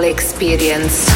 experience.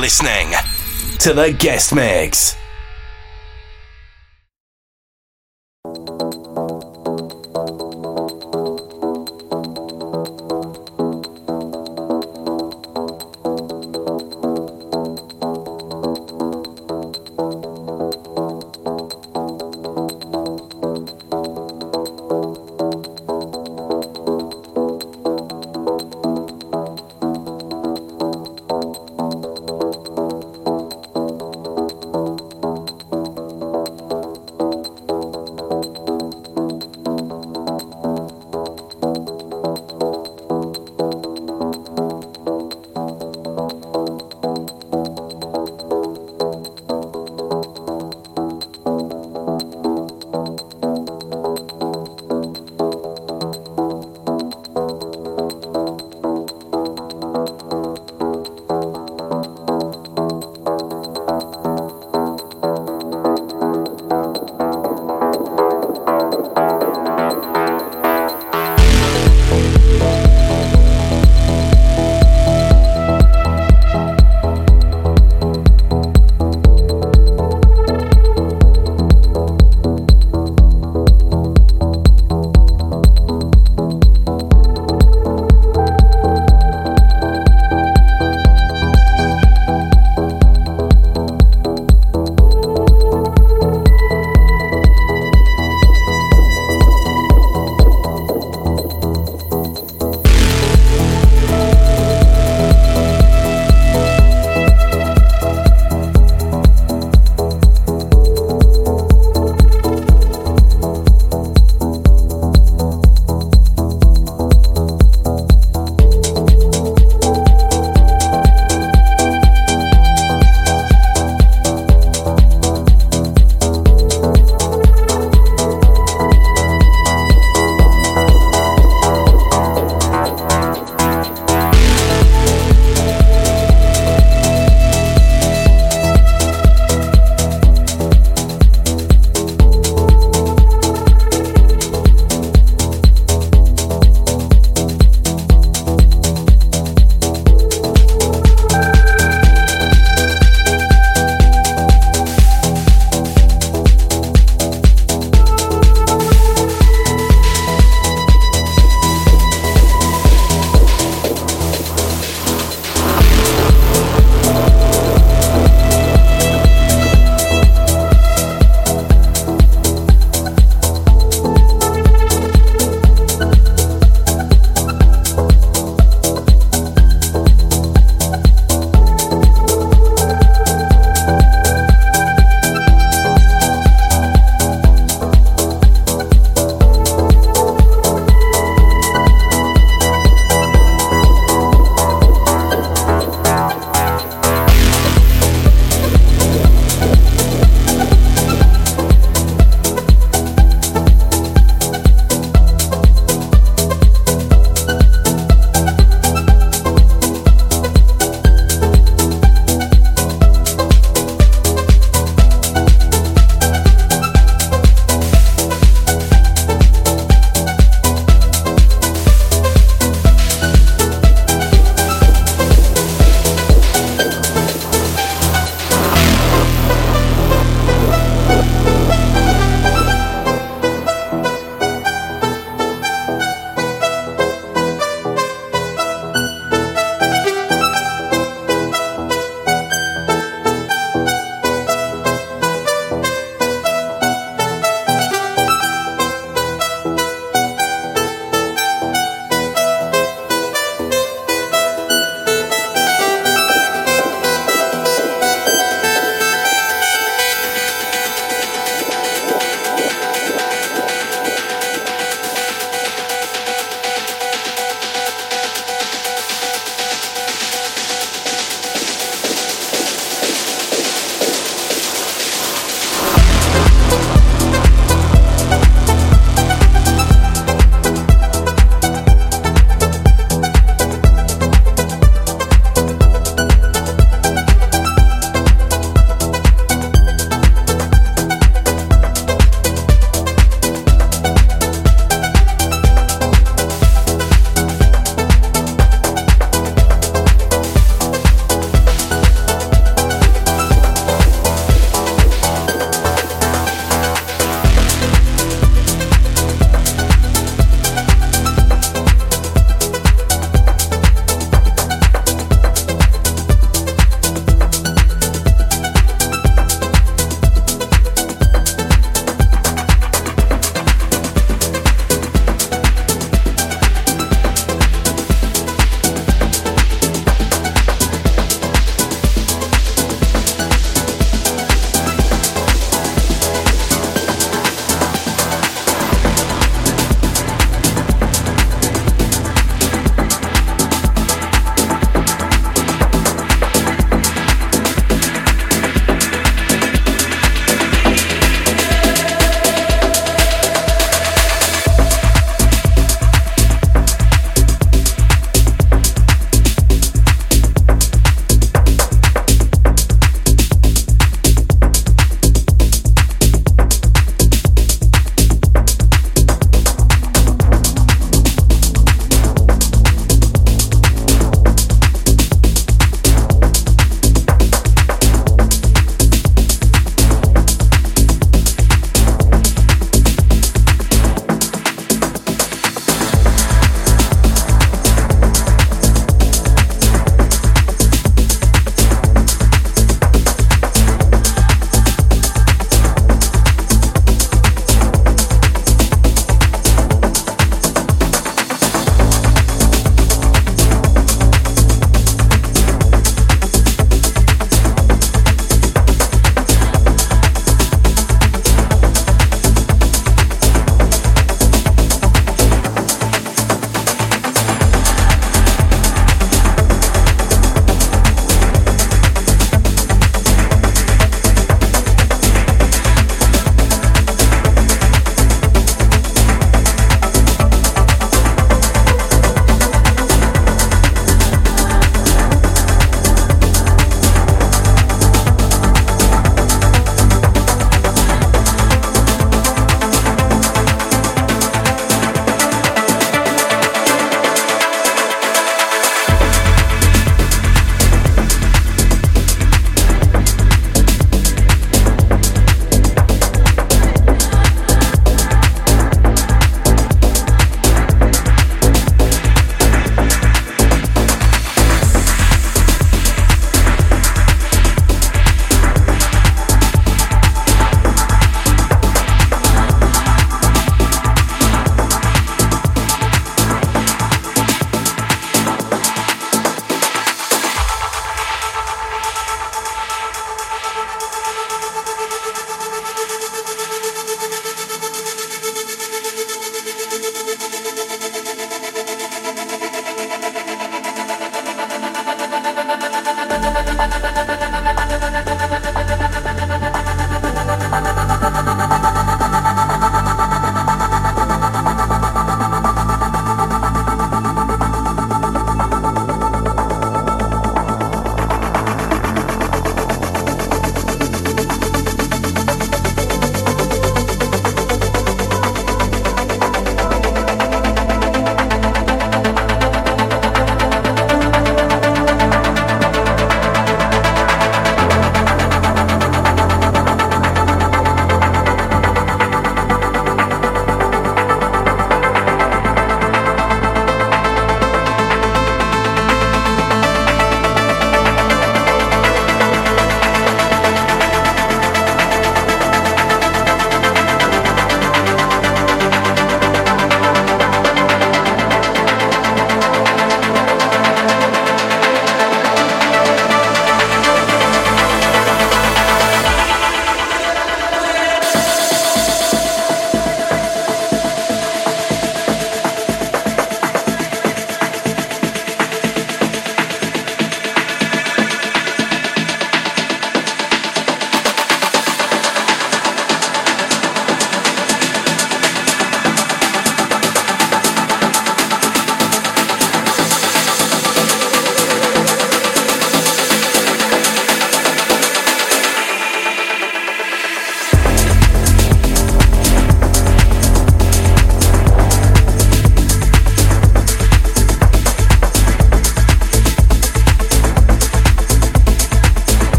Listening to the guest mix.